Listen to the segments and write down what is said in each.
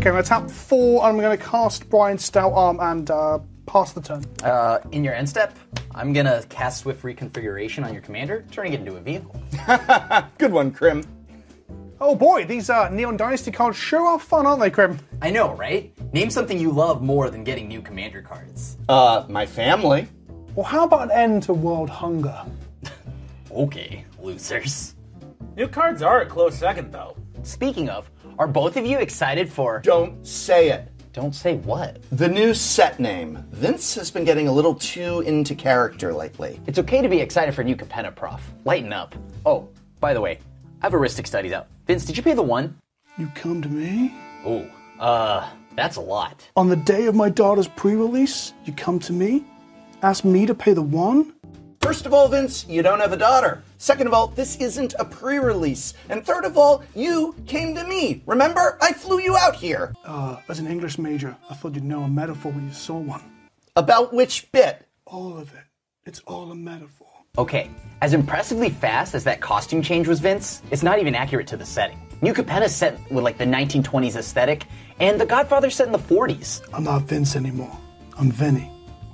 Okay, I'm going to tap four, and I'm going to cast Brian's Stout Arm and uh, pass the turn. Uh, in your end step, I'm gonna cast Swift Reconfiguration on your commander, turning it into a vehicle. Good one, Krim. Oh boy, these uh, Neon Dynasty cards sure are fun, aren't they, Krim? I know, right? Name something you love more than getting new commander cards. Uh, my family. Well, how about an end to world hunger? Okay, losers. New cards are a close second, though. Speaking of, are both of you excited for. Don't say it. Don't say what? The new set name. Vince has been getting a little too into character lately. It's okay to be excited for a new Capenna, Prof. Lighten up. Oh, by the way, I have Rhystic Studies out. Vince, did you pay the one? You come to me? Oh, uh, that's a lot. On the day of my daughter's pre release, you come to me? Ask me to pay the one? First of all, Vince, you don't have a daughter. Second of all, this isn't a pre release. And third of all, you came to me. Remember? I flew you out here. Uh, as an English major, I thought you'd know a metaphor when you saw one. About which bit? All of it. It's all a metaphor. Okay, as impressively fast as that costume change was, Vince, it's not even accurate to the setting. New Capenna's set with like the 1920s aesthetic, and The Godfather's set in the 40s. I'm not Vince anymore. I'm Vinny.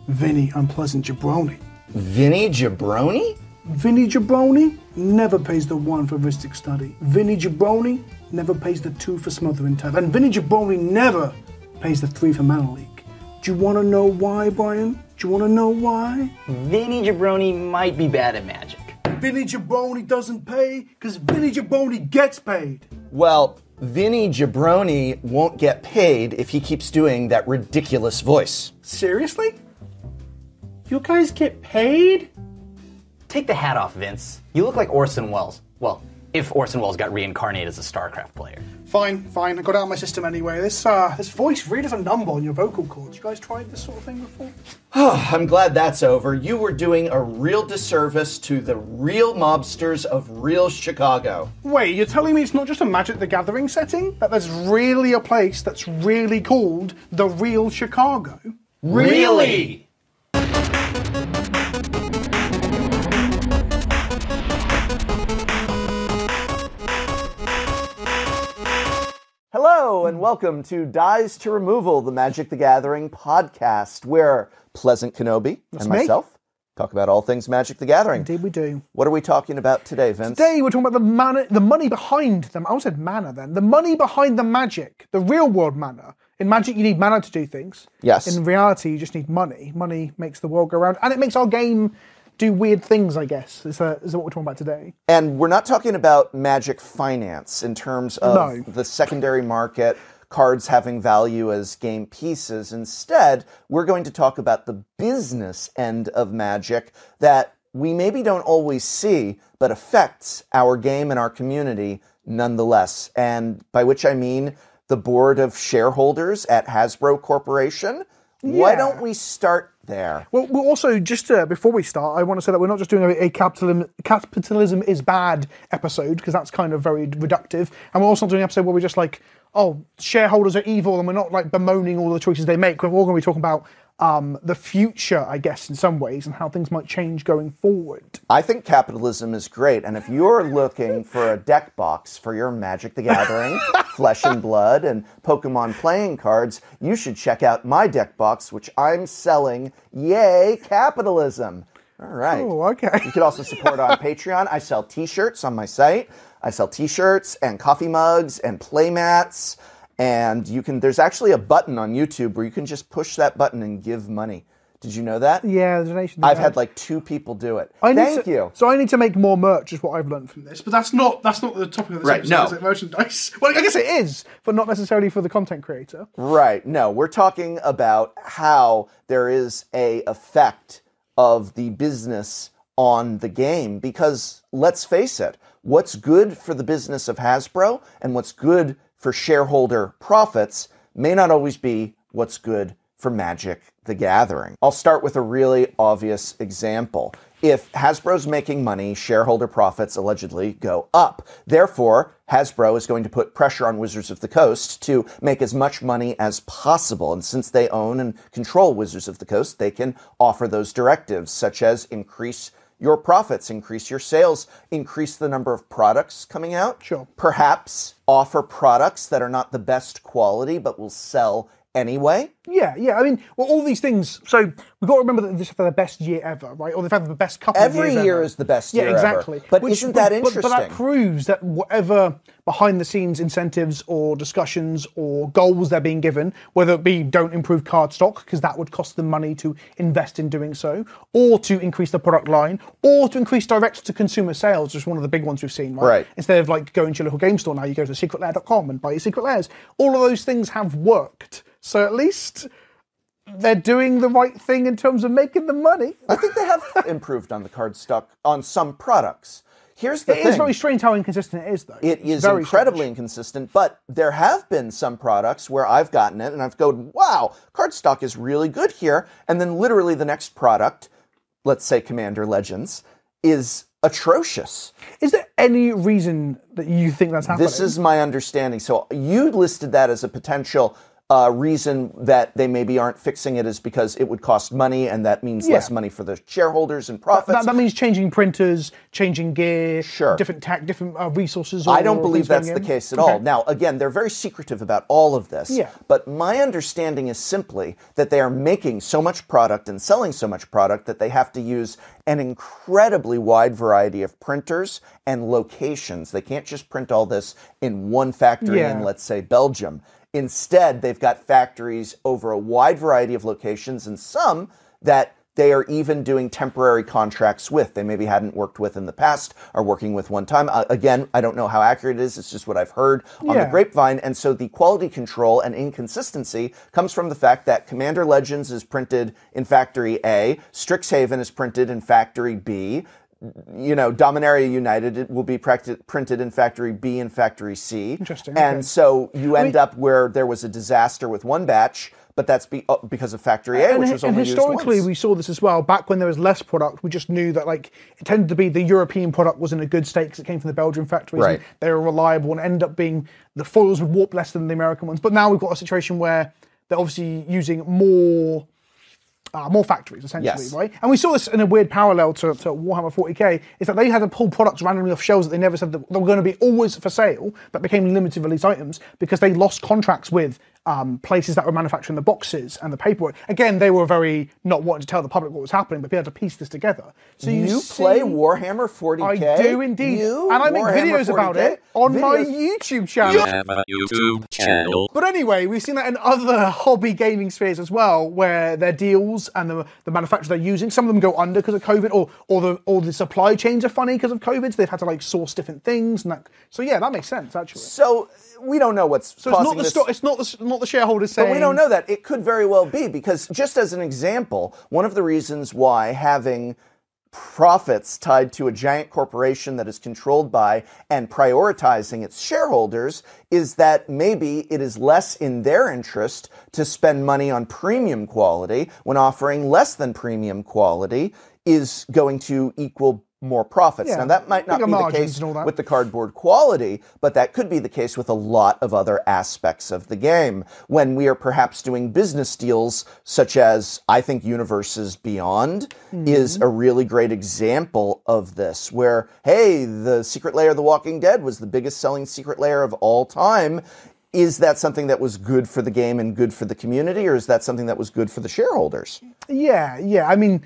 Vinny Unpleasant Jabroni. Vinny Jabroni? Vinny Jabroni never pays the one for Rhystic Study. Vinny Jabroni never pays the two for Smothering Tithe. And Vinny Jabroni never pays the three for Mana Leak. Do you want to know why, Brian? Do you want to know why? Vinny Jabroni might be bad at magic. Vinny Jabroni doesn't pay because Vinny Jabroni gets paid. Well, Vinny Jabroni won't get paid if he keeps doing that ridiculous voice. Seriously? You guys get paid? Take the hat off, Vince. You look like Orson Welles. Well, if Orson Welles got reincarnated as a StarCraft player. Fine, fine. I got it out of my system anyway. This uh, this voice really does a number on your vocal cords. You guys tried this sort of thing before? Oh, I'm glad that's over. You were doing a real disservice to the real mobsters of real Chicago. Wait, you're telling me it's not just a Magic the Gathering setting? That there's really a place that's really called the real Chicago? Really? Hello, and welcome to Dies to Removal, the Magic the Gathering podcast, where Pleasant Kenobi and me. myself talk about all things Magic the Gathering. Indeed, we do. What are we talking about today, Vince? Today we're talking about the mana, the money behind them. I almost said mana then. The money behind the magic, the real world mana. In magic, you need mana to do things. Yes. In reality, you just need money. Money makes the world go round, and it makes our game do weird things. I guess is, uh, is what we're talking about today. And we're not talking about magic finance in terms of No. the secondary market, cards having value as game pieces. Instead, we're going to talk about the business end of magic that we maybe don't always see, but affects our game and our community nonetheless. And by which I mean the board of shareholders at Hasbro Corporation. Why don't we start there? Well, we'll also just uh, before we start, I want to say that we're not just doing a, a capitalism capitalism is bad episode because that's kind of very reductive, and we're also doing an episode where we're just like, oh, shareholders are evil, and we're not like bemoaning all the choices they make. We're all going to be talking about um, the future, I guess, in some ways, and how things might change going forward. I think capitalism is great, and if you're looking for a deck box for your Magic the Gathering, Flesh and Blood, and Pokemon playing cards, you should check out my deck box, which I'm selling. Yay, capitalism! All right. Oh, okay. You can also support on Patreon. I sell T-shirts on my site. I sell T-shirts and coffee mugs and playmats, and you can. There's actually a button on YouTube where you can just push that button and give money. Did you know that? Yeah, the donation. I've had like two people do it. I need Thank to- you. So I need to make more merch, is what I've learned from this. But that's not that's not the topic of this Right, episode. no. Is it merchandise? Well, I guess it is, but not necessarily for the content creator. Right. No, we're talking about how there is a effect of the business on the game because let's face it, what's good for the business of Hasbro and what's good for shareholder profits may not always be what's good for Magic the Gathering. I'll start with a really obvious example. If Hasbro's making money, shareholder profits allegedly go up. Therefore, Hasbro is going to put pressure on Wizards of the Coast to make as much money as possible. And since they own and control Wizards of the Coast, they can offer those directives, such as increase your profits, increase your sales, increase the number of products coming out. Sure. Perhaps offer products that are not the best quality but will sell anyway. Yeah, yeah. I mean, well, all these things. So we've got to remember that this is the best year ever, right? Or they've had the best couple Every of years Every year ever. is the best yeah, year ever. exactly. But Which- isn't that but- but- But, that proves that whatever behind the scenes incentives or discussions or goals they're being given, whether it be don't improve card stock because that would cost them money to invest in doing so, or to increase the product line, or to increase direct to consumer sales, which is one of the big ones we've seen, right? Right. Instead of like going to your local game store now, you go to secretlair.com and buy your Secret Lairs. All of those things have worked. So at least they're doing the right thing in terms of making the money. I think they have improved on the card stock on some products. Here's the It thing. is very strange how inconsistent it is, though. It is very incredibly strange. inconsistent, but there have been some products where I've gotten it and I've gone, wow, card stock is really good here. And then literally the next product, let's say Commander Legends, is atrocious. Is there any reason that you think that's happening? This is my understanding. So you listed that as a potential uh, reason that they maybe aren't fixing it is because it would cost money and that means less money for the shareholders and profits. that, that means changing printers, changing gear, Sure. different tech, different uh, resources. I don't believe that's the case at Okay. all. Now, again, they're very secretive about all of this. Yeah. But my understanding is simply that they are making so much product and selling so much product that they have to use an incredibly wide variety of printers and locations. They can't just print all this in one factory Yeah. in, let's say, Belgium. Instead, they've got factories over a wide variety of locations and some that they are even doing temporary contracts with. They maybe hadn't worked with in the past, are working with one time. Uh, again, I don't know how accurate it is. It's just what I've heard on the grapevine. And so the quality control and inconsistency comes from the fact that Commander Legends is printed in Factory A, Strixhaven is printed in Factory B. You know, Dominaria United it will be printed in Factory B and Factory C. Interesting, And okay. so you end up where there was a disaster with one batch, but that's be, uh, because of Factory A, and, which was and historically, we saw this as well. Back when there was less product, we just knew that like it tended to be the European product was in a good state because it came from the Belgian factories. Right. They were reliable and ended up being the foils would warp less than the American ones. But now we've got a situation where they're obviously using more. Uh, more factories, essentially, Yes. right? And we saw this in a weird parallel to, to Warhammer 40k, is that they had to pull products randomly off shelves that they never said that they were going to be always for sale, but became limited release items because they lost contracts with um, places that were manufacturing the boxes and the paperwork. Again, they were very not wanting to tell the public what was happening, but be able to piece this together. So you, you play Warhammer 40k? I do indeed, You? and I make videos about 40K? it on my YouTube channel. have a YouTube channel. But anyway, we've seen that in other hobby gaming spheres as well, where their deals and the, the manufacturers they're using, some of them go under because of COVID, or or the or the supply chains are funny because of COVID. So they've had to like source different things, and that. So yeah, that makes sense actually. So we don't know what's So it's not the this. sto- it's not the not the shareholders saying. But we don't know that. It could very well be because, just as an example, one of the reasons why having profits tied to a giant corporation that is controlled by and prioritizing its shareholders is that maybe it is less in their interest to spend money on premium quality when offering less than premium quality is going to equal more profits. Yeah, now that might not be the case and all that. with the cardboard quality, but that could be the case with a lot of other aspects of the game. When we are perhaps doing business deals, such as I think Universes Beyond Mm-hmm. is a really great example of this, where, hey, the Secret Lair of The Walking Dead was the biggest selling Secret Lair of all time. Is that something that was good for the game and good for the community, or is that something that was good for the shareholders? Yeah, yeah. I mean,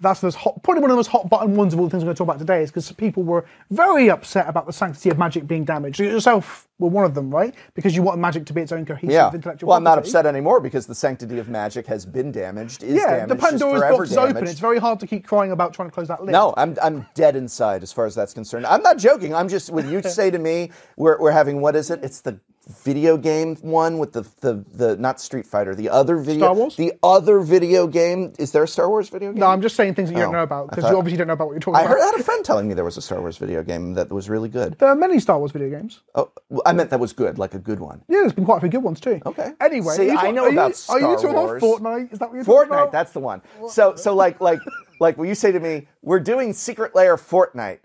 that's the hot, probably one of the most hot button ones of all the things we're going to talk about today is because people were very upset about the sanctity of magic being damaged. You yourself were one of them, right? Because you want magic to be its own cohesive Yeah. intellectual Well, I'm not upset anymore because the sanctity of magic has been damaged, is Yeah, damaged, the Pandora's box is open. It's very hard to keep crying about trying to close that lid. No, I'm I'm dead inside as far as that's concerned. I'm not joking. I'm just when you say to me we're we're having what is it? It's the video game one with the the the not Street Fighter, the other video Star Wars? The other video game. Is there a Star Wars video game? No, I'm just saying things that you don't Oh, know about because you obviously don't know about what you're talking I about. heard I had a friend telling me there was a Star Wars video game that was really good. There are many Star Wars video games. Oh, well, I meant that was good, like a good one. Yeah, there's been quite a few good ones too. Okay. Anyway, See, are you I know are you- about Are you Star talking Wars. about Fortnite? Is that what you're talking about? Fortnite, about? that's the one. So so like like like when you say to me, we're doing Secret Lair Fortnite,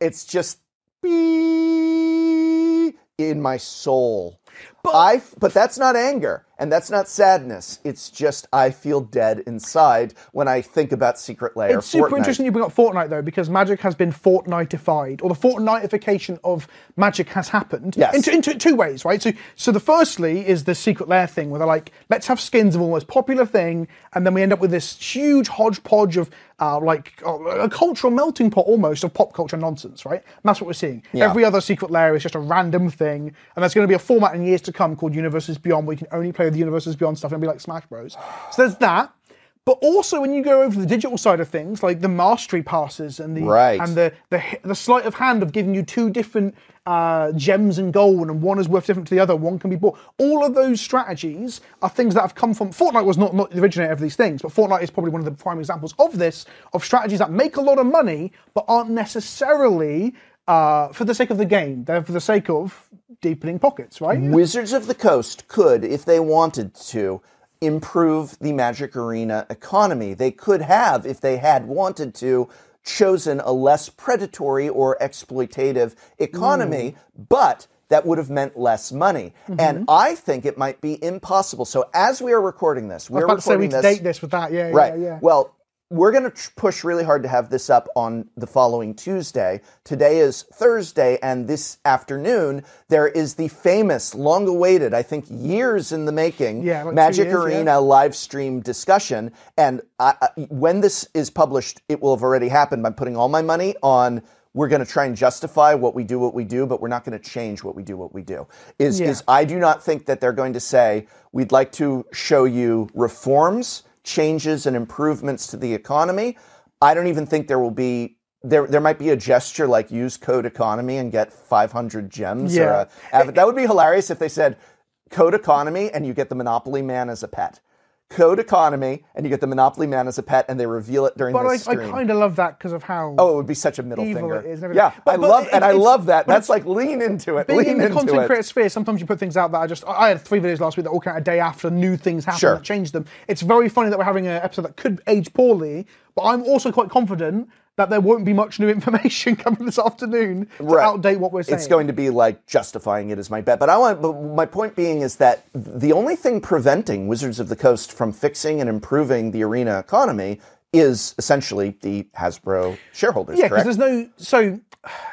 it's just beep in my soul. I, but that's not anger and that's not sadness. It's just I feel dead inside when I think about Secret Lair. It's super Fortnite. interesting you bring up Fortnite though, because Magic has been Fortniteified, or the Fortniteification of Magic has happened Yes. in, two, in two, ways, right? So, so the firstly is the Secret Lair thing, where they're like, let's have skins of all the most popular thing, and then we end up with this huge hodgepodge of uh, like uh, a cultural melting pot almost of pop culture nonsense, right? And that's what we're seeing. Yeah. Every other Secret Lair is just a random thing, and there's going to be a format in years to come called Universes Beyond, where you can only play with the Universes Beyond stuff, and it'll be like Smash Bros. So there's that. But also, when you go over to the digital side of things, like the mastery passes and the Right. and the, the the sleight of hand of giving you two different uh, gems and gold, and one is worth different to the other. One can be bought. All of those strategies are things that have come from Fortnite. Was not not the originator of these things, but Fortnite is probably one of the prime examples of this of strategies that make a lot of money but aren't necessarily uh, for the sake of the game. They're for the sake of deepening pockets, right? Wizards of the Coast could, if they wanted to, improve the Magic Arena economy. They could have, if they had wanted to, chosen a less predatory or exploitative economy, mm. but that would have meant less money. Mm-hmm. And I think it might be impossible. So as we are recording this, we're about to say we recording this. date this with that. Yeah, Right. yeah, yeah. Well, we're going to tr- push really hard to have this up on the following Tuesday. Today is Thursday, and this afternoon there is the famous, long awaited, I think years in the making, yeah, like Magic years, Arena yeah. live stream discussion. And I, I, when this is published, it will have already happened. I'm putting all my money on. We're going to try and justify what we do, what we do, but we're not going to change what we do, what we do. Is Yeah. is I do not think that they're going to say we'd like to show you reforms, changes, and improvements to the economy. I don't even think there will be. There, there might be a gesture like use code economy and get 500 gems. Or Yeah. a, that would be hilarious if they said code economy and you get the Monopoly Man as a pet. Code economy and you get the Monopoly Man as a pet, and they reveal it during the stream But I, I kind of love that because of how Oh, it would be such a middle finger. it is and yeah, But- I but love it- and I love that. That's like lean into it. Being lean in the into content it. creator sphere, sometimes you put things out that I just. I had three videos last week that all came out a day after new things happened Sure. that changed them. It's very funny that we're having an episode that could age poorly, but I'm also quite confident that there won't be much new information coming this afternoon to Right. outdate what we're saying. It's going to be like justifying it as my bet. But I want. But my point being is that the only thing preventing Wizards of the Coast from fixing and improving the arena economy is essentially the Hasbro shareholders. yeah, because there's no so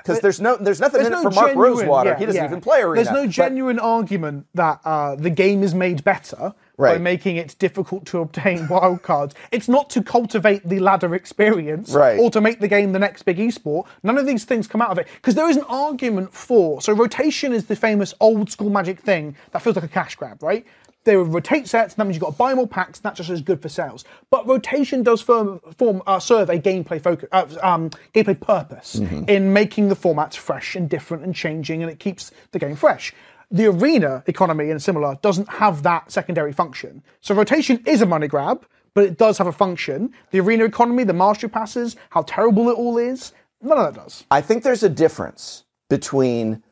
Because there's no there's nothing there's in it no for Mark Rosewater. yeah, he doesn't yeah. even play arena. There's no But- genuine argument that uh, the game is made better by making it difficult to obtain wildcards. It's not to cultivate the ladder experience Right. or to make the game the next big esport. None of these things come out of it because there is an argument for. So rotation is the famous old school magic thing that feels like a cash grab, right? They would rotate sets, and that means you've got to buy more packs, that just is good for sales. But rotation does form, form uh, serve a gameplay focus, uh, um, gameplay purpose in making the formats fresh and different and changing, and it keeps the game fresh. The arena economy and similar doesn't have that secondary function. So rotation is a money grab, but it does have a function. The arena economy, the mastery passes, how terrible it all is, none of that does. I think there's a difference between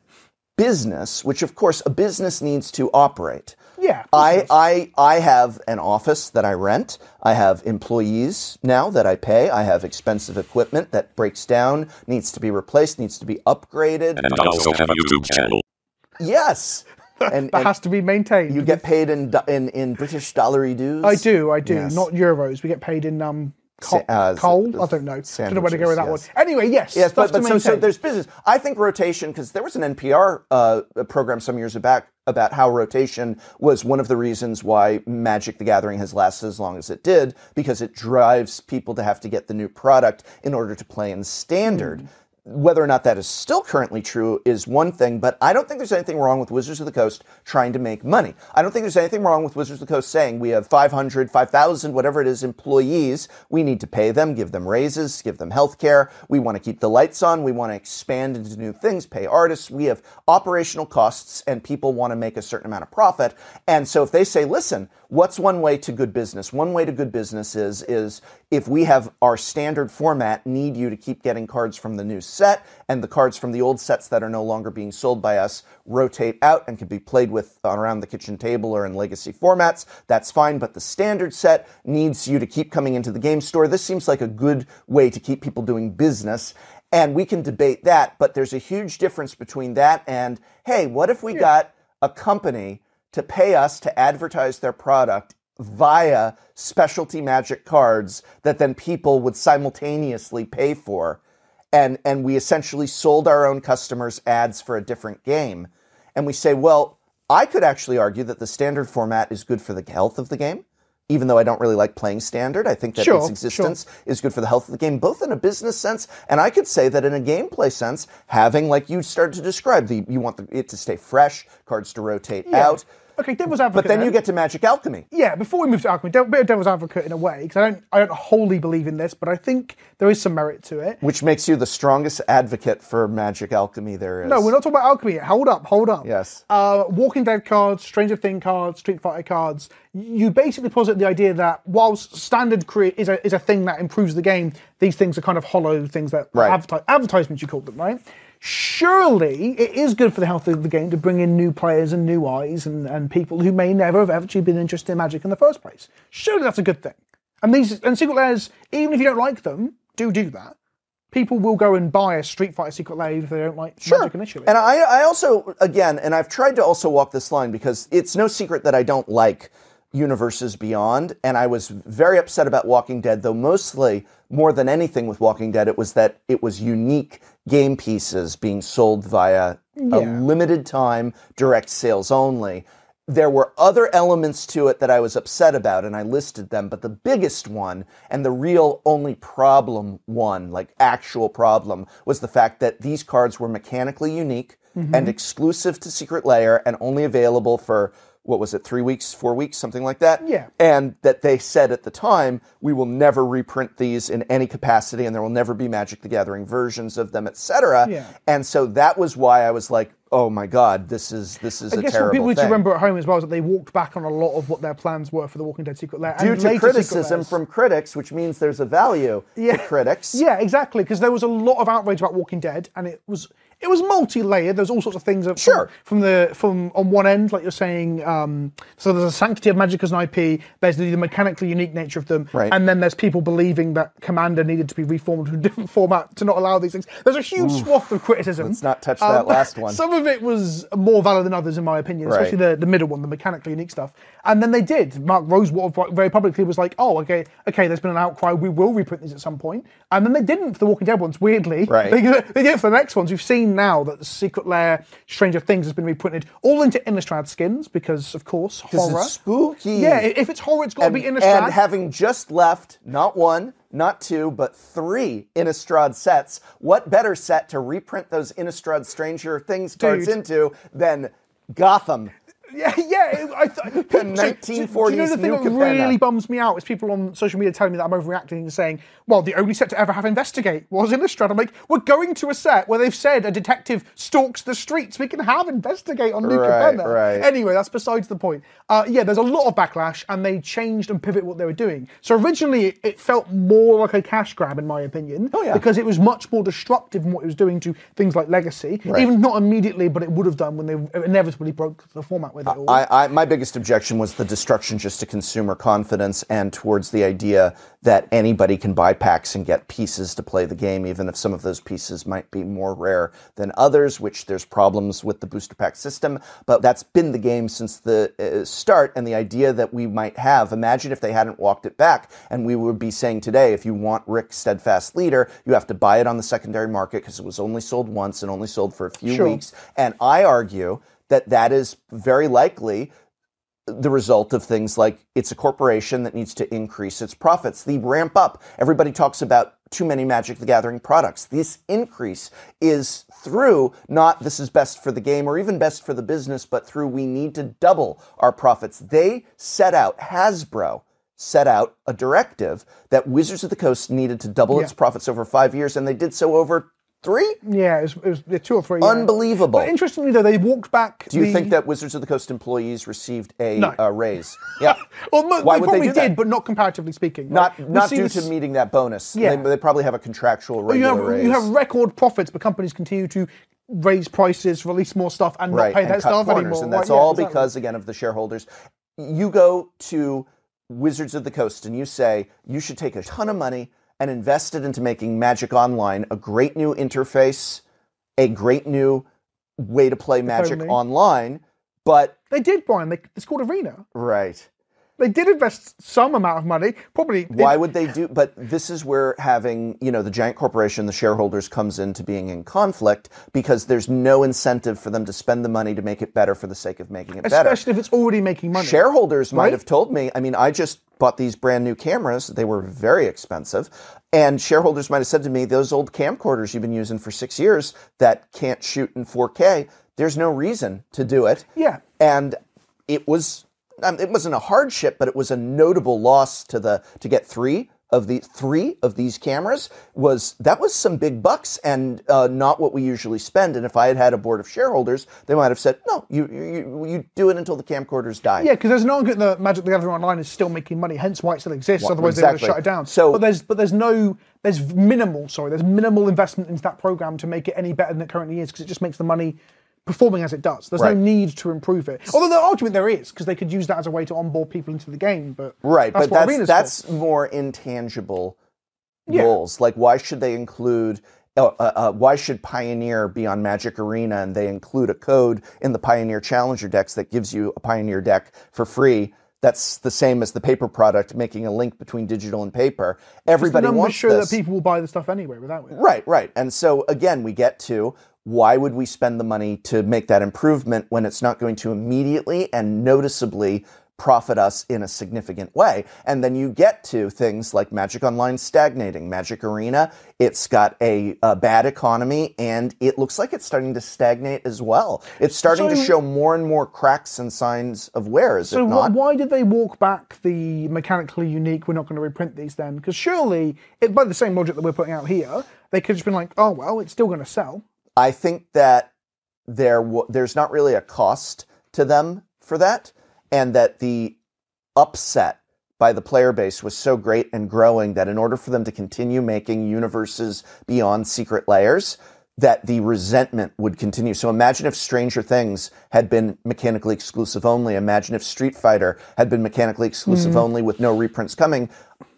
business, which of course a business needs to operate. Yeah. I, I I have an office that I rent. I have employees now that I pay. I have expensive equipment that breaks down, needs to be replaced, needs to be upgraded. And I also have a YouTube channel. Yes. And, that and has to be maintained. you get paid in in in British dollary dues. I do, I do. Yes. Not euros. We get paid in um co- Sa- uh, coal. I don't know. I Don't know where to go with that sandwiches, one. Anyway, yes. Yes, but, but so, so there's business. I think rotation, because there was an NPR uh, program some years back about how rotation was one of the reasons why Magic the Gathering has lasted as long as it did, because it drives people to have to get the new product in order to play in standard. Hmm. Whether or not that is still currently true is one thing, but I don't think there's anything wrong with Wizards of the Coast trying to make money. I don't think there's anything wrong with Wizards of the Coast saying we have 500, 5,000, whatever it is, employees. We need to pay them, give them raises, give them health care. We want to keep the lights on. We want to expand into new things, pay artists. We have operational costs, and people want to make a certain amount of profit. And so if they say, listen, what's one way to good business? One way to good business is, is if we have our standard format, need you to keep getting cards from the new set, and the cards from the old sets that are no longer being sold by us rotate out and can be played with around the kitchen table or in legacy formats, that's fine. But the standard set needs you to keep coming into the game store. This seems like a good way to keep people doing business. And we can debate that, but there's a huge difference between that and, hey, what if we got a company to pay us to advertise their product via specialty magic cards that then people would simultaneously pay for. And, and we essentially sold our own customers ads for a different game. And we say, well, I could actually argue that the standard format is good for the health of the game. Even though I don't really like playing standard, I think that Sure, its existence is good for the health of the game, both in a business sense and I could say that in a gameplay sense, having like you started to describe, the you want the, it to stay fresh, cards to rotate out, Okay, devil's advocate. but then you get to Magic Alchemy. Yeah, before we move to alchemy, a bit of devil's advocate in a way, because I don't, I don't wholly believe in this, but I think there is some merit to it. Which makes you the strongest advocate for Magic Alchemy there is. No, we're not talking about alchemy yet. Hold up, hold up. Yes. Uh, Walking Dead cards, Stranger Thing cards, Street Fighter cards. You basically posit the idea that whilst standard cre- is a is a thing that improves the game, these things are kind of hollow things that Right. advertise, advertisements you called them, right? Surely it is good for the health of the game to bring in new players and new eyes and, and people who may never have actually been interested in Magic in the first place. Surely that's a good thing. And these and Secret Lairs, even if you don't like them, do do that. People will go and buy a Street Fighter Secret Lair if they don't like Magic initially. And I, I also, again, and I've tried to also walk this line because it's no secret that I don't like universes beyond. And I was very upset about Walking Dead, though mostly more than anything with Walking Dead, it was that it was unique game pieces being sold via a limited time direct sales only. There were other elements to it that I was upset about, and I listed them. But the biggest one, and the real only problem one, like actual problem, was the fact that these cards were mechanically unique mm-hmm. and exclusive to Secret Lair and only available for, what was it, three weeks, four weeks, something like that? Yeah. And that they said at the time, we will never reprint these in any capacity and there will never be Magic the Gathering versions of them, etc. Yeah. And so that was why I was like, oh my God, this is this is I a guess terrible what people need to remember at home as well is that they walked back on a lot of what their plans were for the Walking Dead Secret Lair. Due and to criticism from critics, which means there's a value Yeah. to critics. Yeah, exactly. Because there was a lot of outrage about Walking Dead, and it was it was multi-layered. There's all sorts of things. That Sure. From, from the from on one end, like you're saying, um, so there's a sanctity of Magic as an IP. There's the, the mechanically unique nature of them, Right. and then there's people believing that Commander needed to be reformed to a different format to not allow these things. There's a huge swath of criticism. Let's not touch that last one. Some of it was more valid than others, in my opinion, especially Right. the, the middle one, the mechanically unique stuff. And then they did. Mark Rosewater very publicly was like, "Oh, okay, okay. There's been an outcry. We will reprint these at some point." And then they didn't for the Walking Dead ones. Weirdly, Right. They, they did it for the next ones. We've seen now that the Secret Lair, Stranger Things has been reprinted all into Innistrad skins because, of course, horror. it's spooky. Yeah, if it's horror, it's got to be Innistrad. and having just left not one, not two, but three Innistrad sets, what better set to reprint those Innistrad Stranger Things cards Dude. into than Gotham? Yeah, yeah. I th- The so- so- Do you know 1940s the thing that really bums me out is people on social media telling me that I'm overreacting and saying, "Well, the only set to ever have Investigate was Innistrad." I'm like, "We're going to a set where they've said a detective stalks the streets. We can have Investigate on New Right, Capenna." right. Anyway, that's besides the point. Uh, yeah, there's a lot of backlash, and they changed and pivoted what they were doing. So originally, it, it felt more like a cash grab, in my opinion, Oh, yeah. because it was much more destructive than what it was doing to things like Legacy. Right. Even not immediately, but it would have done when they inevitably broke the format with I, I, my biggest objection was the destruction just to consumer confidence and towards the idea that anybody can buy packs and get pieces to play the game, even if some of those pieces might be more rare than others, which there's problems with the booster pack system. But that's been the game since the uh, start. And the idea that we might have, imagine if they hadn't walked it back and we would be saying today, if you want Rick Steadfast Leader, you have to buy it on the secondary market because it was only sold once and only sold for a few Sure. weeks. And I argue that that is very likely the result of things like it's a corporation that needs to increase its profits. The ramp up. Everybody talks about too many Magic the Gathering products. This increase is through not this is best for the game or even best for the business, but through we need to double our profits. They set out, Hasbro set out a directive that Wizards of the Coast needed to double its profits over five years, and they did so over three? Yeah, it was, it was yeah, two or three. yeah. Unbelievable. But interestingly, though, they walked back. Do you the- think that Wizards of the Coast employees received a No. uh, raise? Yeah. Well, mo- Why they would probably they do that? did, but not comparatively speaking. not right? Not due this- to meeting that bonus. Yeah. They, they probably have a contractual But you have raise. you have record profits, but companies continue to raise prices, release more stuff, and right, not pay and their cut staff corners, anymore. and right? that's Yeah, all exactly. because again of the shareholders. You go to Wizards of the Coast and you say you should take a ton of money and invested into making Magic Online a great new interface, a great new way to play Magic only. online. But They did, Brian. They, it's called Arena. right. They did invest some amount of money. Probably. Why would they do? But this is where having you know the giant corporation, the shareholders, comes into being in conflict because there's no incentive for them to spend the money to make it better for the sake of making it better. Especially if it's already making money. Shareholders might have told me. I mean, I just bought these brand new cameras. They were very expensive, and shareholders might have said to me, "Those old camcorders you've been using for six years that can't shoot in 4K. There's no reason to do it." Yeah. and it was um, it wasn't a hardship, but it was a notable loss to the to get three of the three of these cameras was that was some big bucks and uh, not what we usually spend. And if I had had a board of shareholders, they might have said, "No, you you, you do it until the camcorders die." Yeah, because there's no argument that Magic the Gathering Online is still making money, hence why it still exists. Otherwise, they would have exactly. shut it down. So- but there's but there's no there's minimal sorry there's minimal investment into that program to make it any better than it currently is because it just makes the money performing as it does. There's Right. no need to improve it. Although the argument there is because they could use that as a way to onboard people into the game. But Right, that's but that's that's for. more intangible Yeah. goals. Like, why should they include? Uh, uh, uh, why should Pioneer be on Magic Arena and they include a code in the Pioneer Challenger decks that gives you a Pioneer deck for free? That's the same as the paper product, making a link between digital and paper. Everybody wants show this. that people will buy the stuff anyway without it. Right, right. And so again, we get to why would we spend the money to make that improvement when it's not going to immediately and noticeably profit us in a significant way? And then you get to things like Magic Online stagnating, Magic Arena, it's got a, a bad economy and it looks like it's starting to stagnate as well. It's starting to show more and more cracks and signs of wear, is So it not? why did they walk back the mechanically unique? We're not going to reprint these then, because surely, it, by the same logic that we're putting out here, they could have just been like, oh well, it's still going to sell. I think that there w- there's not really a cost to them for that, and that the upset by the player base was so great and growing that in order for them to continue making universes beyond Secret Lairs, that the resentment would continue. So imagine if Stranger Things had been mechanically exclusive only. Imagine if Street Fighter had been mechanically exclusive Mm-hmm. only with no reprints coming.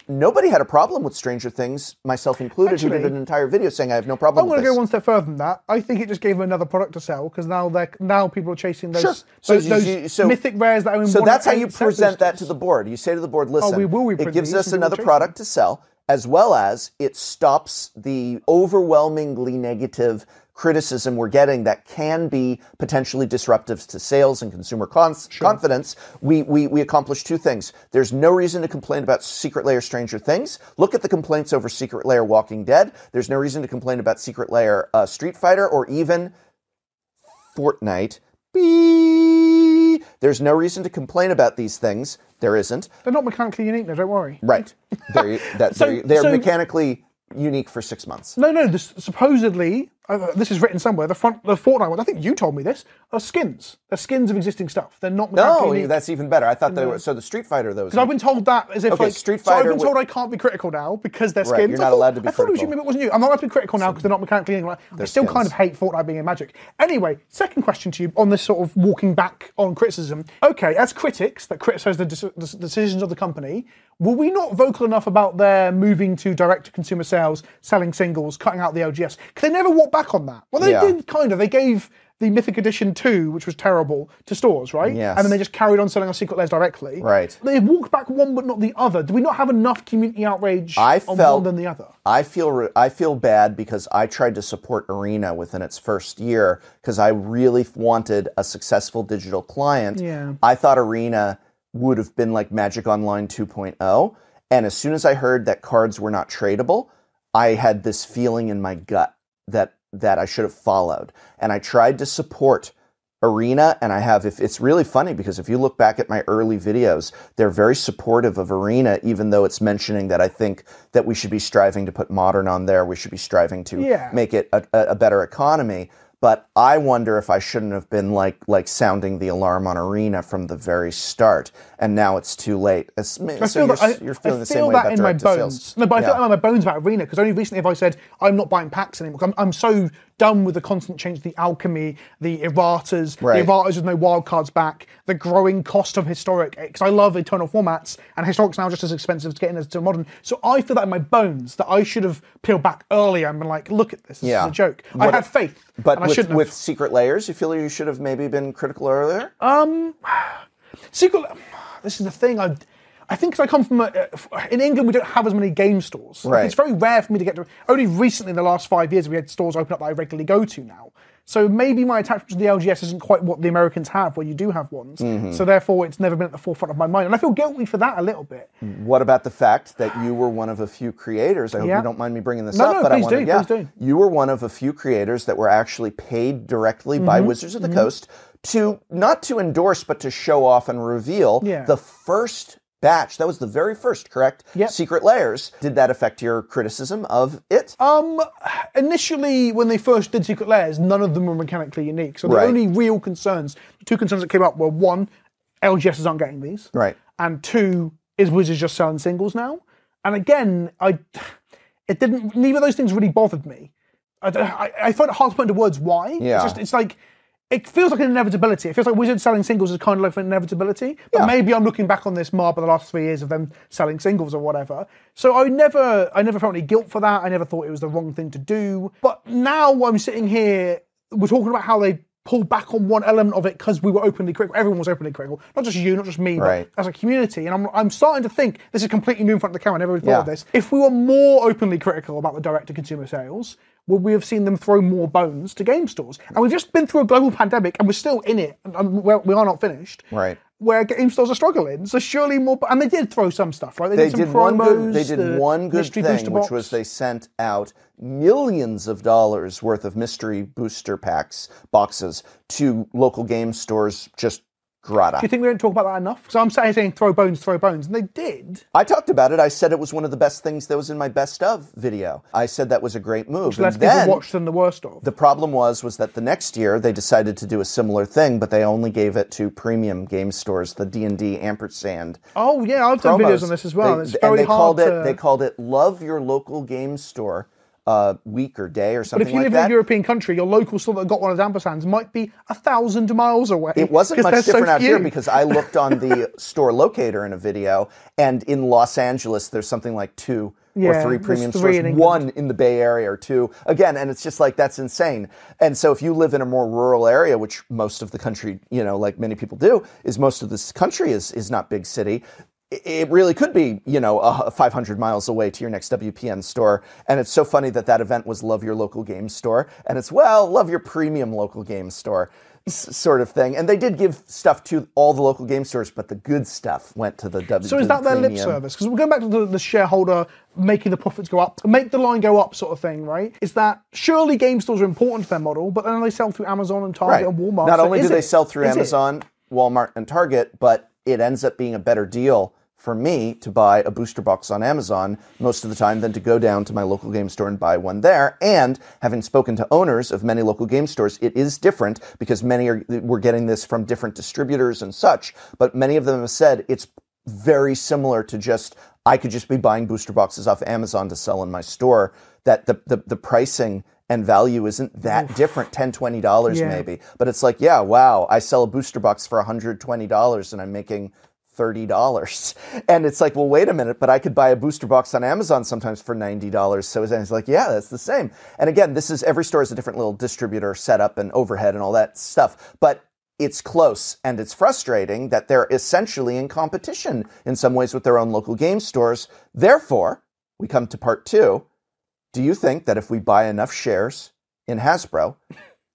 Nobody had a problem with Stranger Things, myself included, who did an entire video saying I have no problem I'm going to go one step further than that. I think it just gave them another product to sell because now they're now people are chasing those Sure. So those, those you- so- mythic rares that are in So that's how you present that to the board. You say to the board, oh, listen, we will it gives us and we will another product to sell, as well as it stops the overwhelmingly negative criticism we're getting that can be potentially disruptive to sales and consumer cons- confidence. We, we, we accomplish two things. There's no reason to complain about Secret Lair Stranger Things. Look at the complaints over Secret Lair Walking Dead. There's no reason to complain about Secret Lair uh, Street Fighter or even Fortnite. Beep. There's no reason to complain about these things. There isn't. They're not mechanically unique, though. Don't worry. Right. They're, that, So- they're, they're so- mechanically unique for six months. No, no. This, supposedly, uh, this is written somewhere. The front, the Fortnite ones. I think you told me this. Are skins. They're skins of existing stuff. They're not mechanically No, unique. that's even better. I thought they were. So the Street Fighter, those. Because I've been told that as if Okay, like Street So I've Fighter been would- told I can't be critical now because they're Right, skins. you're I not thought- allowed to be I thought it was you, critical. maybe it wasn't you. I'm not allowed to be critical now because they're not mechanically unique. I still kind of hate Fortnite being in Magic. Anyway, second question to you on this sort of walking back on criticism. Okay, as critics that criticise the, the decisions of the company, were we not vocal enough about their moving to direct-to-consumer sales, selling singles, cutting out the LGS? Because they never walked back on that. Well, they Yeah. did kind of. They gave the Mythic Edition 2, which was terrible, to stores, right? Yes. And then they just carried on selling our Secret Lairs directly. Right. They walked back one but not the other. Do we not have enough community outrage I on felt- one than the other? I feel I feel bad because I tried to support Arena within its first year because I really wanted a successful digital client. Yeah. I thought Arena would have been like Magic Online 2.0, and as soon as I heard that cards were not tradable, I had this feeling in my gut that that I should have followed, and I tried to support Arena, and I have. If it's really funny because if you look back at my early videos, they're very supportive of Arena, even though it's mentioning that I think that we should be striving to put modern on there. We should be striving to Yeah. make it a, a a better economy. But I wonder if I shouldn't have been like like sounding the alarm on Arena from the very start, and now it's too late. It's- I so feel you're, that, you're feeling I the feel same way about in my bones. sales. No, but I feel Yeah. that in my bones about Arena because only recently have I said I'm not buying packs anymore. I'm, I'm so done with the constant change, the alchemy, the erratas, Right. the erratas with no wild cards back, the growing cost of historic. Eh, because I love eternal formats, and historic's now just as expensive to get in as to modern. So I feel that in my bones that I should have peeled back earlier and been like, look at this, this Yeah. is a joke. What- I had faith, but and with, with Secret Lairs? You feel you should have maybe been critical earlier? Um, secret. This is the thing. I, I think 'cause I come from a, uh, in England, we don't have as many game stores. Right. it's very rare for me to get to. Only recently, in the last five years, we had stores open up that I regularly go to now. So maybe my attachment to the LGS isn't quite what the Americans have, where you do have ones. Mm-hmm. So therefore, it's never been at the forefront of my mind, and I feel guilty for that a little bit. What about the fact that you were one of a few creators? I hope Yeah. you don't mind me bringing this No, up, no, but I wanted, do, yeah, do. you were one of a few creators that were actually paid directly by Mm-hmm. Wizards of the Coast to not to endorse, but to show off and reveal Yeah. the first batch. That was the very first, correct? Yep. Secret Lairs. Did that affect your criticism of it? Um, initially, when they first did Secret Lairs, none of them were mechanically unique. So the Right. only real concerns, the two concerns that came up were one, LGSs aren't getting these. Right. And two, is Wizards just selling singles now? And again, I, it didn't. Neither of those things really bothered me. I, I, I find it hard to put into words why. Yeah. It's just, it's like. It feels like an inevitability. It feels like Wizards selling singles is kind of like an inevitability. But Yeah. maybe I'm looking back on this more by the last three years of them selling singles or whatever. So I never, I never felt any guilt for that. I never thought it was the wrong thing to do. But now I'm sitting here, we're talking about how they pulled back on one element of it because we were openly critical. Everyone was openly critical, not just you, not just me, Right. but as a community. And I'm, I'm starting to think this is completely new in front of the camera. I never really thought of this. If we were more openly critical about the direct-to-consumer sales, would we have seen them throw more bones to game stores? And we've just been through a global pandemic, and we're still in it. And, um, and we're, not finished. Right. Where game stores are struggling, so surely more. And they did throw some stuff, right? They did some did one good. promos, They did the one good thing, which box. was they sent out millions of dollars worth of mystery booster packs boxes to local game stores. Just grata. Do you think we don't talk about that enough? So I'm saying, saying throw bones, throw bones, and they did. I talked about it. I said it was one of the best things that was in my best of video. I said that was a great move. Less and people watched than the worst of. the problem was was that the next year they decided to do a similar thing, but they only gave it to premium game stores, the D and D ampersand oh yeah, I've done promos. videos on this as well. They- it's and they hard called to. it they called it love your local game store uh, week or day or something. but if you like live that. in a European country, your local store that got one of the ampersands might be a thousand miles away. It wasn't much there's so different out here because I looked on the store locator in a video, and in Los Angeles, there's something like two Yeah, or three premium three stores, in one in the Bay Area or two. Again, and it's just like that's insane. And so if you live in a more rural area, which most of the country, you know, like many people do, is most of this country is is not big city. It really could be, you know, uh, 500 miles away to your next WPN store. And it's so funny that that event was love your local game store. And it's, well, love your premium local game store s- sort of thing. And they did give stuff to all the local game stores, but the good stuff went to the W. So is that their lip service? Because we're going back to the, the shareholder making the profits go up, make the line go up, sort of thing, right? Is that surely game stores are important to their model, but then they sell through Amazon and Target Right. and Walmart. Not so only do they sell through Is it? Amazon, Walmart, and Target, but it ends up being a better deal for me to buy a booster box on Amazon most of the time than to go down to my local game store and buy one there. And having spoken to owners of many local game stores, it is different because many are we're getting this from different distributors and such. But many of them have said it's very similar to just I could just be buying booster boxes off Amazon to sell in my store. That the the, the pricing and value isn't that different 10 20 dollars Yeah. maybe but it's like yeah wow i sell a booster box for 120 dollars and i'm making $30 and it's like well wait a minute but i could buy a booster box on amazon sometimes for $90 so it's like yeah that's the same. And again this is every store has a different little distributor setup and overhead and all that stuff but it's close. And it's frustrating that they're essentially in competition in some ways with their own local game stores. Therefore we come to part two. Do you think that if we buy enough shares in Hasbro,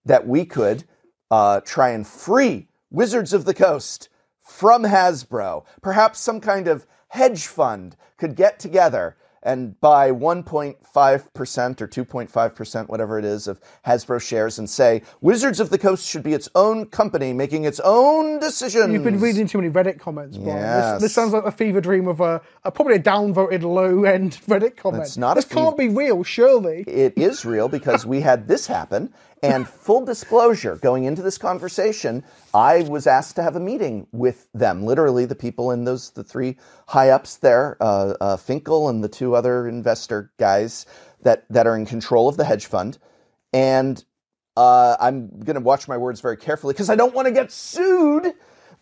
that we could uh, try and free Wizards of the Coast from Hasbro? Perhaps some kind of hedge fund could get together and buy 1.5% or 2.5%, whatever it is, of Hasbro shares and say, Wizards of the Coast should be its own company making its own decisions. You've been reading too many Reddit comments, Brian. Yes. This, this sounds like a fever dream of a, a probably a downvoted low-end Reddit comment. It's not This can't be real, surely. it is real because we had this happen. And full disclosure, going into this conversation, I was asked to have a meeting with them. Literally, the people in those, the three high ups there, uh, uh, Finkel and the two other investor guys that that are in control of the hedge fund. And uh, I'm going to watch my words very carefully because I don't want to get sued.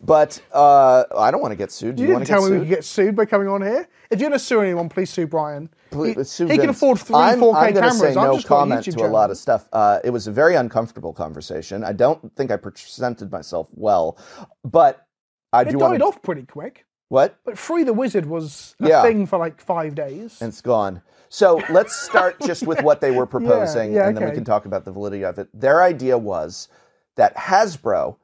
But uh, I don't want to get sued. Do You you, didn't want to tell me we could get sued by coming on here. If you're going to sue anyone, please sue Brian. Please, he sue he can afford three I'm, 4K I'm cameras. say no just comment to a lot of stuff. Uh, it was a very uncomfortable conversation. I don't think I presented myself well, but I It do died want to. off pretty quick. What? But Free the Wizard was a Yeah. thing for like five days. and it's gone. So let's start just with what they were proposing, yeah, and then we can talk about the validity of it. Their idea was that Hasbro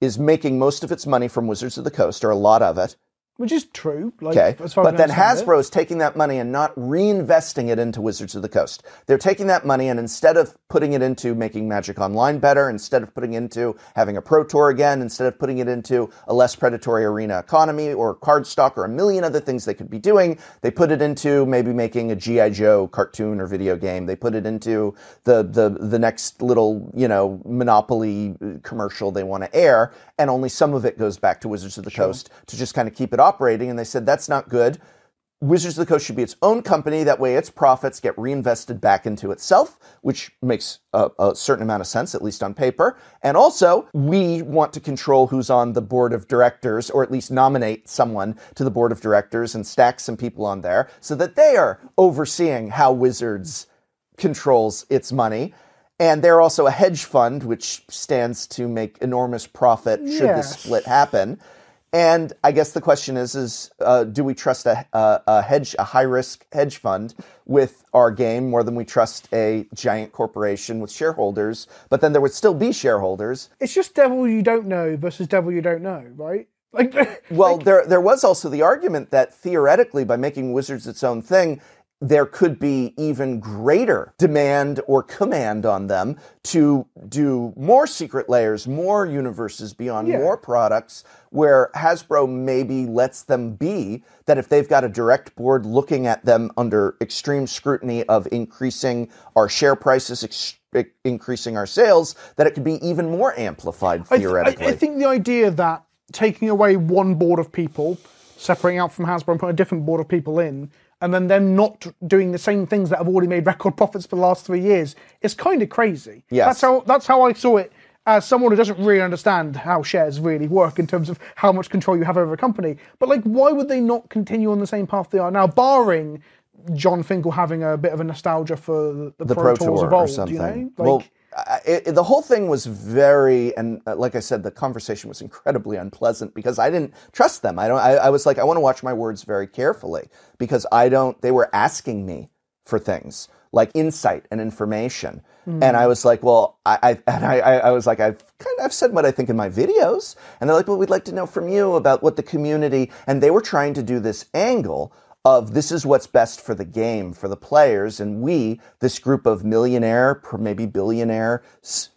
is making most of its money from Wizards of the Coast, or a lot of it. Which is true. Like, Okay, but then it. Hasbro is taking that money and not reinvesting it into Wizards of the Coast. They're taking that money and instead of putting it into making Magic Online better, instead of putting into having a Pro Tour again, instead of putting it into a less predatory arena economy or card stock or a million other things they could be doing, they put it into maybe making a GI Joe cartoon or video game. They put it into the the the next little you know Monopoly uh, commercial they want to air, and only some of it goes back to Wizards of the Coast to just kind of keep it operating. And they said that's not good. Wizards of the Coast should be its own company. That way, its profits get reinvested back into itself, which makes a, a certain amount of sense, at least on paper. And also, we want to control who's on the board of directors, or at least nominate someone to the board of directors and stack some people on there so that they are overseeing how Wizards controls its money. And they're also a hedge fund, which stands to make enormous profit should Yes. this split happen. And I guess the question is: is uh, do we trust a, a, a hedge, a high risk hedge fund with our game more than we trust a giant corporation with shareholders? But then there would still be shareholders. it's just devil you don't know versus devil you don't know, right? Like, Well, there there was also the argument that theoretically, by making Wizards its own thing, there could be even greater demand or command on them to do more Secret Lairs, more universes beyond Yeah. more products, where Hasbro maybe lets them be that if they've got a direct board looking at them under extreme scrutiny of increasing our share prices, ex- increasing our sales, that it could be even more amplified I th- theoretically. I, I think the idea that taking away one board of people, separating out from Hasbro and putting a different board of people in, and then them not doing the same things that have already made record profits for the last three years is kind of crazy. Yes. That's how that's how I saw it as someone who doesn't really understand how shares really work in terms of how much control you have over a company. But like why would they not continue on the same path they are now, barring Jon Finkel having a bit of a nostalgia for the, the Pro, Pro Tours Tour of old, or something. you know? Like, well, It, the whole thing was very, and uh, like I said, the conversation was incredibly unpleasant because I didn't trust them. I don't. I, I was like, I want to watch my words very carefully because I don't. They were asking me for things like insight and information, and I was like, well, I, I and I, I I was like, I've kind of I've said what I think in my videos, and they're like, well, we'd like to know from you about what the community, and they were trying to do this angle of this is what's best for the game for the players and we this group of millionaire maybe billionaire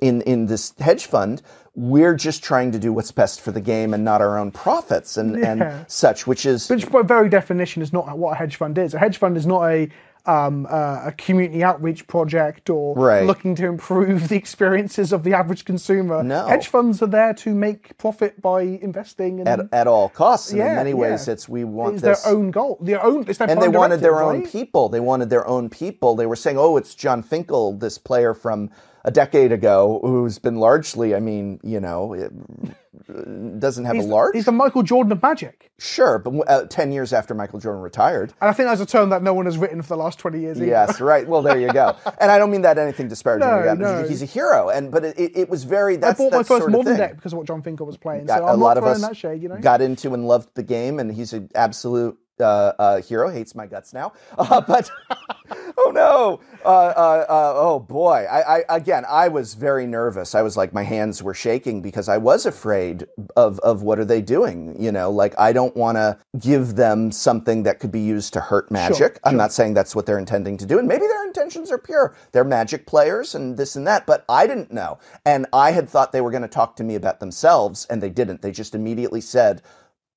in in this hedge fund we're just trying to do what's best for the game and not our own profits and Yeah. and such which is Which, by very definition, is not what a hedge fund is. A hedge fund is not a um, uh, a community outreach project or Right. looking to improve the experiences of the average consumer. No. Hedge funds are there to make profit by investing in at, at all costs and in many ways yeah. it's we want it's this their own goal. Their own. It's their and they wanted their directive, own people. They wanted their own people. They were saying, "Oh, it's Jon Finkel, this player from a decade ago, who's been largely, I mean, you know, doesn't have He's, a large, he's the Michael Jordan of magic, sure, but uh, ten years after Michael Jordan retired, and I think that's a term that no one has written for the last twenty years. either. Yes, right. Well, there you go. And I don't mean that anything disparaging. No, again. no. He's a hero, and but it, it, was very. I That's, bought my first modern deck because of what Jon Finkel was playing. Got, so a I'm lot not of us that shade, you know. got into and loved the game, and he's an absolute uh, uh, hero. Hates my guts now, uh, but oh no, uh, uh, uh, oh boy. I, I again, I was very nervous. I was like, my hands were shaking because I was afraid of of what are they doing. You know, like I don't want to give them something that could be used to hurt magic. I'm not saying that's what they're intending to do, and maybe their intentions are pure. They're magic players and this and that, but I didn't know, and I had thought they were going to talk to me about themselves, and they didn't. They just immediately said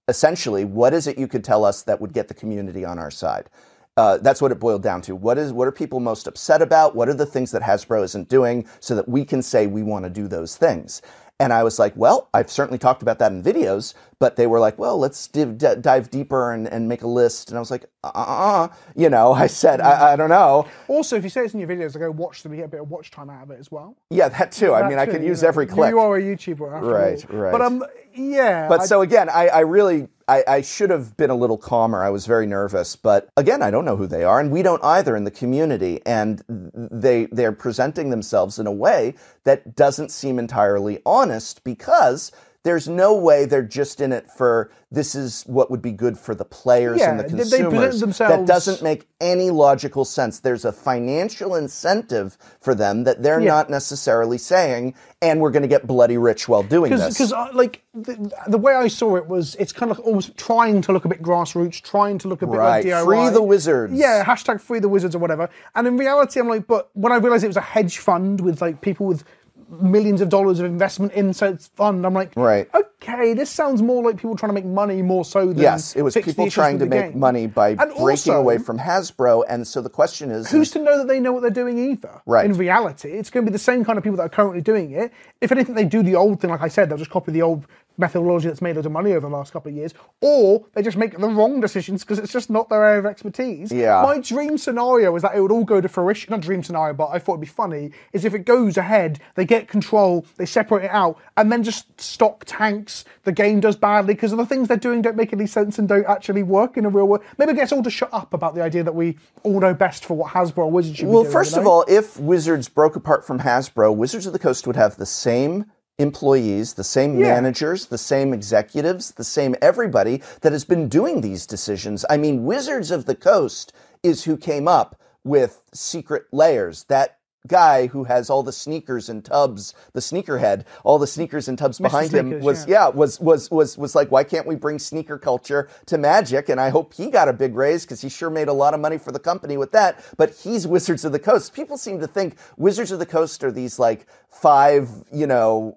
essentially, what is it you could tell us that would get the community on our side? Uh, that's what it boiled down to. What is what are people most upset about? What are the things that Hasbro isn't doing so that we can say we want to do those things? And I was like, well, I've certainly talked about that in videos, but they were like, well, let's div- d- dive deeper and, and make a list. And I was like, uh, uh. you know, I said, I, I don't know. Also, if you say it's in your videos, I go watch them. You get a bit of watch time out of it as well. Yeah, that too. I mean, I too, could you use know. every click. You are a YouTuber, Right, all. right. But um, yeah. But I- so again, I, I really, I, I should have been a little calmer. I was very nervous. But again, I don't know who they are, and we don't either in the community. And they they're presenting themselves in a way that doesn't seem entirely honest because. There's no way they're just in it for this is what would be good for the players and the Yeah, they present consumers. That doesn't make any logical sense. There's a financial incentive for them that they're Yeah. not necessarily saying, and we're going to get bloody rich while doing this. because uh, like the, the way I saw it was it's kind of like almost trying to look a bit grassroots, trying to look a bit Right, like DIY. free the wizards. Yeah, hashtag free the wizards or whatever. And in reality, I'm like, but when I realized it was a hedge fund with like people with millions of dollars of investment in its fund, I'm like, Right. okay, this sounds more like people trying to make money more so than Yes, it was people trying to make game. money by And breaking also- away from Hasbro. And so the question is, Who's is- to know that they know what they're doing either? Right. In reality, it's going to be the same kind of people that are currently doing it. If anything, they do the old thing, like I said, they'll just copy the old methodology that's made loads of money over the last couple of years, or they just make the wrong decisions because it's just not their area of expertise. Yeah. My dream scenario is that it would all go to fruition. Not dream scenario, but I thought it'd be funny. Is if it goes ahead, they get control, they separate it out, and then just stock tanks. The game does badly because of the things they're doing don't make any sense and don't actually work in a real world. Maybe it gets all to shut up about the idea that we all know best for what Hasbro or Wizards should be well, first of all, if Wizards broke apart from Hasbro, Wizards of the Coast would have the same employees, the same Yeah. managers, the same executives, the same everybody that has been doing these decisions. I mean, Wizards of the Coast is who came up with Secret Lairs. That guy who has all the sneakers and tubs, the sneakerhead, all the sneakers and tubs behind him was yeah. yeah, was was was was like, why can't we bring sneaker culture to Magic? And I hope he got a big raise because he sure made a lot of money for the company with that. But he's Wizards of the Coast. People seem to think Wizards of the Coast are these like five, you know,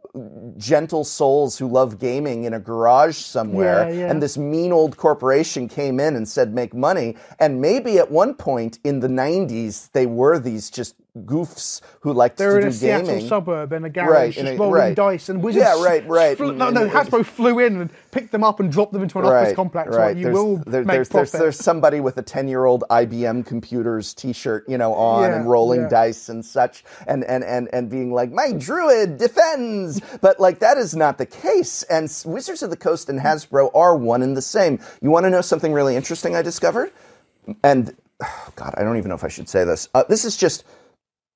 gentle souls who love gaming in a garage somewhere, Yeah, yeah. and this mean old corporation came in and said make money. And maybe at one point in the '90s they were these just goofs who liked They're in a Seattle suburb in a garage, Right, just a- rolling right. dice, and Wizards. Yeah, right, right. Flew, no, no, Hasbro flew in and picked them up and dropped them into an office complex. Right, you There's, will there- make there's, there's, profit. there's somebody with a 10 year old IBM computers t shirt, you know, on Yeah, and rolling yeah. dice and such and, and, and, and being like, my druid defends. But like, that is not the case. And Wizards of the Coast and Hasbro are one and the same. You want to know something really interesting I discovered? And God, I don't even know if I should say this. Uh, this is just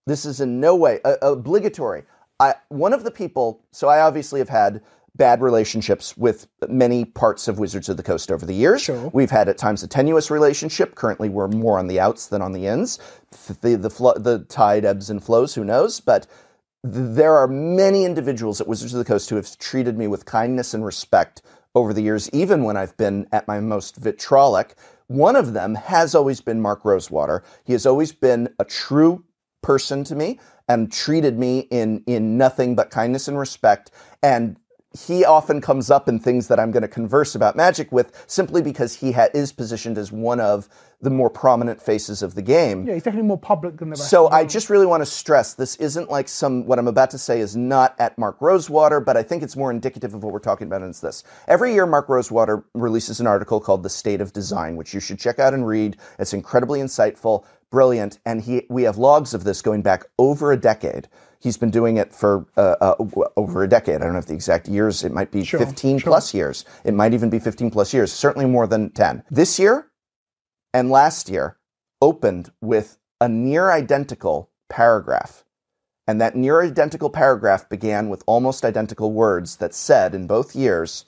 this is in no way uh, obligatory. I, one of the people, so I obviously have had bad relationships with many parts of Wizards of the Coast over the years. Sure. We've had at times a tenuous relationship. Currently, we're more on the outs than on the ins. The the, flo- the tide ebbs and flows. Who knows? But there are many individuals at Wizards of the Coast who have treated me with kindness and respect over the years, even when I've been at my most vitrolic. One of them has always been Mark Rosewater. He has always been a true person to me and treated me in in nothing but kindness and respect and he often comes up in things that I'm going to converse about magic with simply because he ha- is positioned as one of the more prominent faces of the game. yeah, he's definitely more public than the rest. So. I just really want to stress this isn't like some what I'm about to say is not at Mark Rosewater, but I think it's more indicative of what we're talking about. And it's this: every year, Mark Rosewater releases an article called "The State of Design," which you should check out and read. It's incredibly insightful, brilliant, and he we have logs of this going back over a decade. He's been doing it for uh, uh, over a decade. I don't know if the exact years. It might be 15 plus years. It might even be 15 plus years. Certainly more than 10. This year, and last year opened with a near identical paragraph. And that near identical paragraph began with almost identical words that said in both years,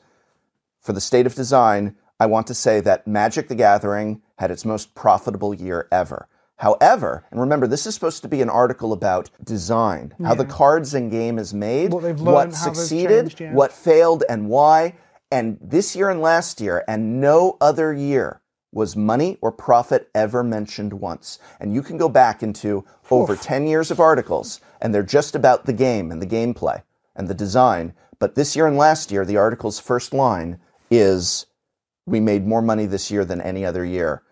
for the state of design, I want to say that Magic the Gathering had its most profitable year ever. However, and remember, this is supposed to be an article about design, how the cards and game is made, What what learned, how they've succeeded, changed, yeah. what failed, and why. And this year and last year, and no other year, was money or profit ever mentioned once. And you can go back into over 10 years of articles, and they're just about the game and the gameplay and the design. But this year and last year, the article's first line is we made more money this year than any other year.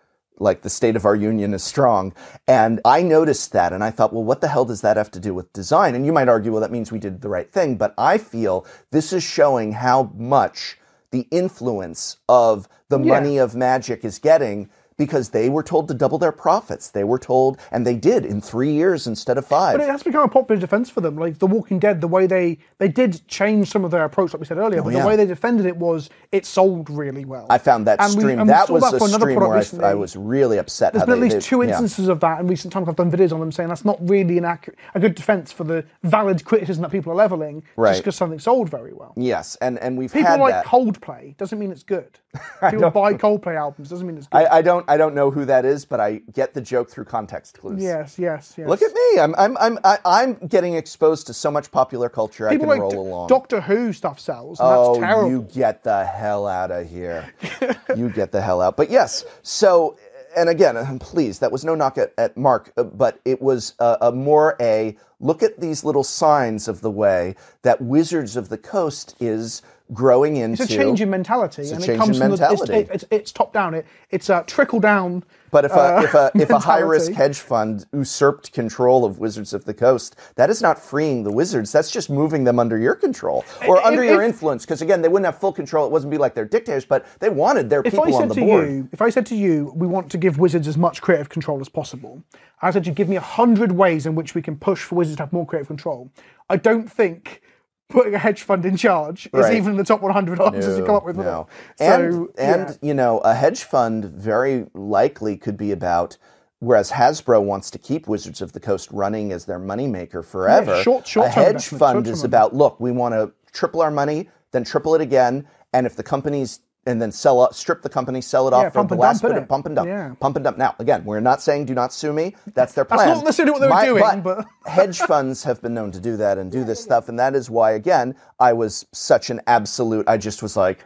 Like the state of our union is strong. And I noticed that and I thought, well, what the hell does that have to do with design? And you might argue, well, that means we did the right thing. But I feel this is showing how much the influence of the Yeah. money of magic is getting because they were told to double their profits. They were told, and they did in three years instead of five. But it has become a popular defense for them. Like The Walking Dead, the way they they did change some of their approach, like we said earlier, oh, but Oh, yeah. the way they defended it was it sold really well. I found that And stream. we that was that a stream where I. I was really upset. There's been at least they- two yeah. instances of that in recent times. I've done videos on them saying that's not really an accurate, a good defense for the valid criticism that people are leveling Right. just because something sold very well. Yes, and and we've People like that. Coldplay doesn't mean it's good. People buy Coldplay albums doesn't mean it's good. I, I don't I don't know who that is, but I get the joke through context clues. yes, yes, yes. Look at me. I'm I'm I'm I, I'm getting exposed to so much popular culture. People I can like roll D- along. Doctor Who stuff sells. And oh, that's terrible. you get the hell out of here. you get the hell out. But yes, so and again, uh, please, that was no knock at, at Mark, uh, but it was a, a more a look at these little signs of the way that Wizards of the Coast is growing into. It's a change in mentality, It's a and change it comes in from the, it's, mentality. it, it's, it's top down. It, it's a trickle down. But if a uh, if a if a high risk hedge fund usurped control of Wizards of the Coast, that is not freeing the Wizards. That's just moving them under your control or If- under your if- influence. Because again, they wouldn't have full control. It wasn't be like they're dictators, but they wanted their people on the board. you, if I said to you, we want to give Wizards as much creative control as possible, I said you give me a hundred ways in which we can push for Wizards to have more creative control. I don't think putting a hedge fund in charge is Right. even in the top 100 answers you come up with. No. And So, and yeah. you know, a hedge fund very likely could be about. Whereas Hasbro wants to keep Wizards of the Coast running as their moneymaker forever, short- a short-term hedge fund is about look, we want to triple our money, then triple it again, and if the companies and then sell up, strip the company, sell it Yeah, off for the last bit pump and dump, Yeah. pump and dump. Now, again, we're not saying do not sue me. That's their That's plan. not necessarily what they were doing, but- hedge funds have been known to do that and do this stuff, and that is why, again, I was such an absolute. I just was like,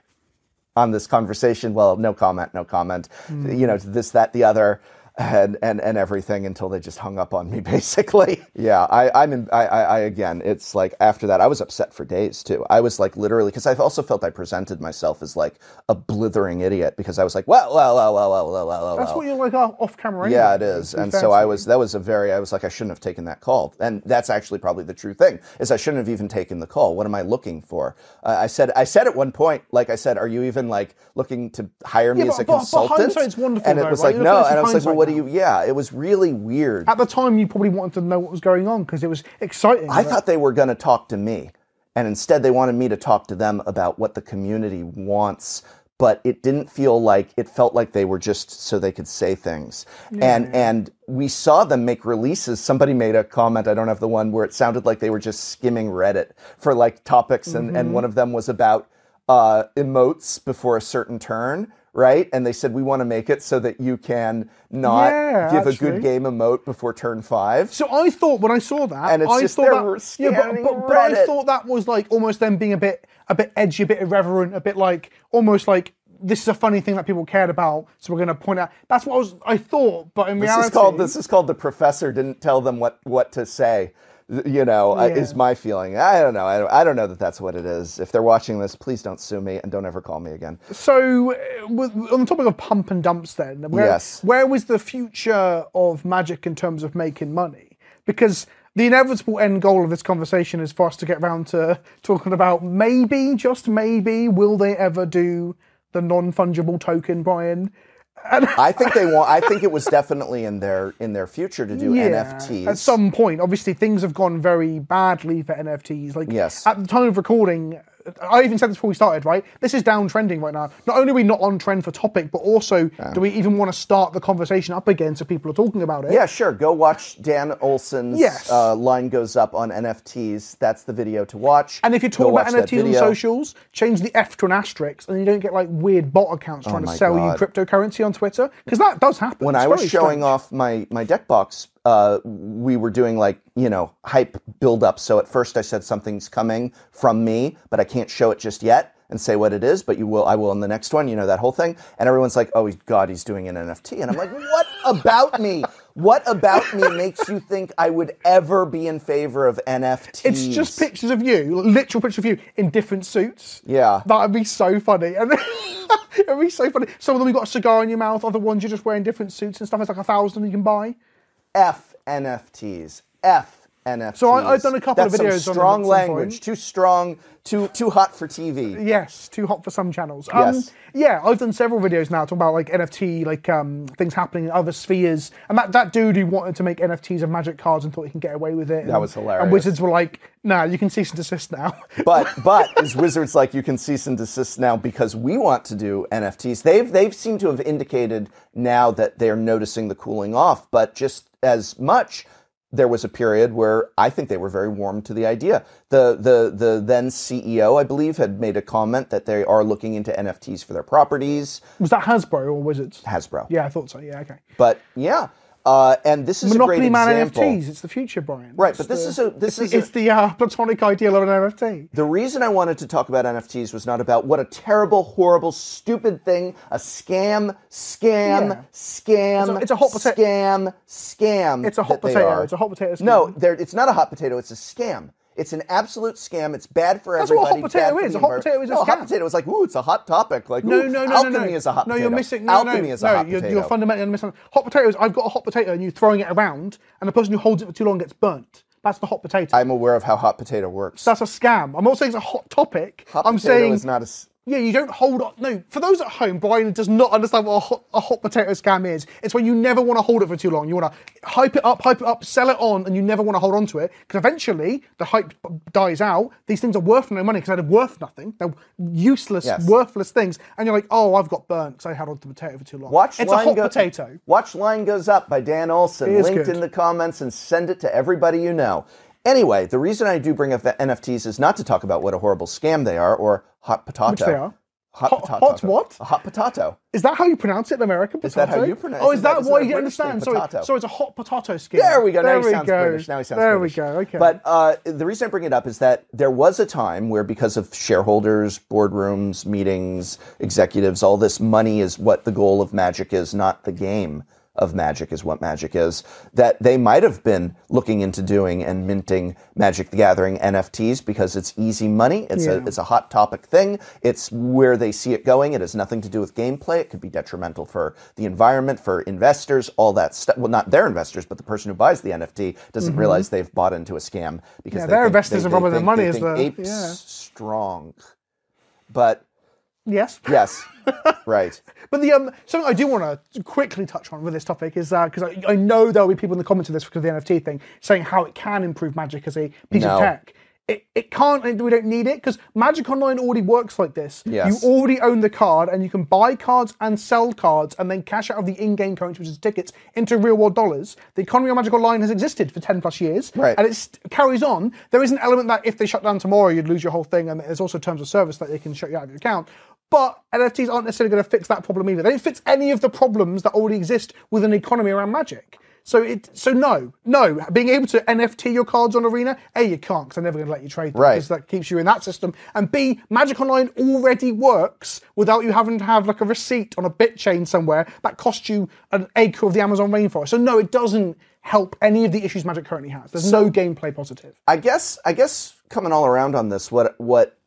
on this conversation. Well, no comment, no comment. Hmm. You know, this, that, the other. And, and and everything until they just hung up on me, basically. Yeah, I, I'm in. I, I, I again, it's like after that, I was upset for days too. I was like literally because i've also felt I presented myself as like a blithering idiot because I was like, well, well, well, well, well, well, well, That's well. what you're like off camera. Yeah, it is. And so I was, that was a very, I was like, I shouldn't have taken that call. And that's actually probably the true thing is I shouldn't have even taken the call. What am I looking for? Uh, I said, I said at one point, like I said, are you even like looking to hire me Yeah, as but- a but- but consultant? hindsight's wonderful and it though, was right? like, no. And I was like, well, what do you, yeah, it was really weird. At the time, you probably wanted to know what was going on because it was exciting. I thought they were going to talk to me, and instead they wanted me to talk to them about what the community wants. But it didn't feel like it felt like they were just so they could say things. And and we saw them make releases. Somebody made a comment. I don't have the one where it sounded like they were just skimming Reddit for like topics, and Mm-hmm. and one of them was about uh, emotes before a certain turn. Right, and they said we want to make it so that you can not Yeah, give a good game emote before turn five. So I thought when I saw that, And it's I just thought that, yeah, but, but, but I thought that was like almost them being a bit, a bit edgy, a bit irreverent, a bit like almost like this is a funny thing that people cared about, so we're going to point out. That's what I was, I thought, but in This reality, is called this is called the professor didn't tell them what what to say. You know, Yeah. is my feeling. I don't know. I don't, I don't know that that's what it is. If they're watching this, please don't sue me and don't ever call me again. So, uh, on the topic of pump and dumps, then, where, Yes. where was the future of magic in terms of making money? Because the inevitable end goal of this conversation is for us to get round to talking about maybe, just maybe, will they ever do the non fungible token, Brian? I think they want. I think it was definitely in their in their future to do NFTs. At some point, obviously, things have gone very badly for NFTs. Like, Yes. at the time of recording, I even said this before we started, right? This is downtrending right now. Not only are we not on trend for topic, but also do we even want to start the conversation up again so people are talking about it? yeah, sure. Go watch Dan Olson's Yes. uh, line goes up on NFTs. That's the video to watch. And if you're talking about NFTs on socials, change the F to an asterisk, and you don't get like weird bot accounts trying to Oh my sell God. you cryptocurrency on Twitter because that does happen. when It's I was showing strange. off my my deck box, uh, we were doing like you know hype build up. So at first I said something's coming from me, but I can't show it just yet and say what it is. But you will, I will in the next one. You know that whole thing. And everyone's like, "Oh, God, he's doing an NFT," and I'm like, "What about me? What about me makes you think I would ever be in favor of NFTs?" It's just pictures of you, literal pictures of you in different suits. Yeah. That'd be so funny. And it'd be so funny. Some of them you've got a cigar in your mouth, other ones you're just wearing different suits and stuff. It's like a thousand you can buy. F NFTs. F NFTs. So I- I've done a couple of That's videos Some strong some language. point. Too strong. Too too hot for TV. Yes, too hot for some channels. Um, Yes. Yeah, I've done several videos now talking about like NFT, like um, things happening in other spheres. And that, that dude who wanted to make NFTs of magic cards and thought he can get away with it. That was hilarious. And Wizards were like, nah, you can cease and desist now. But but is Wizards like you can cease and desist now because we want to do NFTs? They've they've seemed to have indicated now that they're noticing the cooling off, but just as much there was a period where I think they were very warm to the idea. The the the then CEO, I believe, had made a comment that they are looking into NFTs for their properties. was that Hasbro or Wizards? Hasbro. Yeah, I thought so. Yeah, okay. But yeah. Uh, and this is a Monopoly great Man example. NFTs. It's the future, Brian. Right, It's but this the- is a- this it's is the, a- it's the uh, platonic ideal of an NFT. The reason I wanted to talk about NFTs was not about what a terrible, horrible, stupid thing, a scam, scam, Yeah. scam, It's a- it's a hot pota- scam, scam. It's a hot potato. It's a hot potato scam. No, it's not a hot potato. It's a scam. It's an absolute scam. It's bad for That's what a everybody. hot potato is. A hot potato is a no, hot scam. potato is like, ooh, it's a hot topic. Like, No, ooh, no, no, alchemy no, no. is a hot no, potato. No, you're missing. No, alchemy no, is a no, hot you're, potato. You're fundamentally misunderstanding. Hot potato is I've got a hot potato and you're throwing it around, and the person who holds it for too long gets burnt. That's the hot potato. I'm aware of how hot potato works. That's a scam. I'm not saying it's a hot topic. hot I'm potato saying is not a. Yeah, you don't hold on. No, for those at home, Brian does not understand what a hot, a hot potato scam is. It's when you never want to hold it for too long. You want to hype it up, hype it up, sell it on, and you never want to hold on to it because eventually the hype dies out. These things are worth no money because they're worth nothing. They're useless, Yes. worthless things. And you're like, oh, I've got burnt because I held on to the potato for too long. Watch it's line a hot go- potato. Watch line goes up by Dan Olson. Linked good. in the comments and send it to everybody you know. Anyway, the reason I do bring up the NFTs is not to talk about what a horrible scam they are or hot potato. Which they are. Hot, Hot- potato. hot what? A hot potato. Is that how you pronounce it in America? Potato? Is that how you pronounce Oh, it? is that Isn't why you understand? Sorry, potato? so it's a hot potato skin. There we go. Now There he we sounds go. British. Now he sounds there British. we go. Okay. But uh, the reason I bring it up is that there was a time where, because of shareholders, boardrooms, meetings, executives, all this money is what the goal of Magic is, not the game of Magic is what Magic is. That they might have been looking into doing and minting Magic the Gathering NFTs because it's easy money. It's Yeah. a it's a hot topic thing. It's where they see it going. It has nothing to do with gameplay. It could be detrimental for the environment, for investors, all that stuff. Well, not their investors, but the person who buys the NFT doesn't realize they've bought into a scam because Mm-hmm. Yeah, their investors are robbing their money think the- apes yeah. strong. But yes. yes, right. But the um, something I do want to quickly touch on with this topic is because I, I know there'll be people in the comments of this because of the NFT thing saying how it can improve Magic as a piece No. of tech. It, it can't. We don't need it because Magic Online already works like this. Yes. You already own the card, and you can buy cards and sell cards, and then cash out of the in-game currency, which is tickets, into real-world dollars. The economy of Magic Online has existed for ten plus years, Right. and it carries on. There is an element that if they shut down tomorrow, you'd lose your whole thing, and there's also terms of service that they can shut you out of your account. But NFTs aren't necessarily going to fix that problem either. They don't fix any of the problems that already exist with an economy around Magic. So it, so no, no. Being able to NFT your cards on Arena, A, you can't because they're never going to let you trade them Right. because that keeps you in that system. And B, Magic Online already works without you having to have like a receipt on a bit chain somewhere that costs you an acre of the Amazon rainforest. So no, it doesn't help any of the issues Magic currently has. There's no gameplay positive. I guess I guess coming all around on this, what what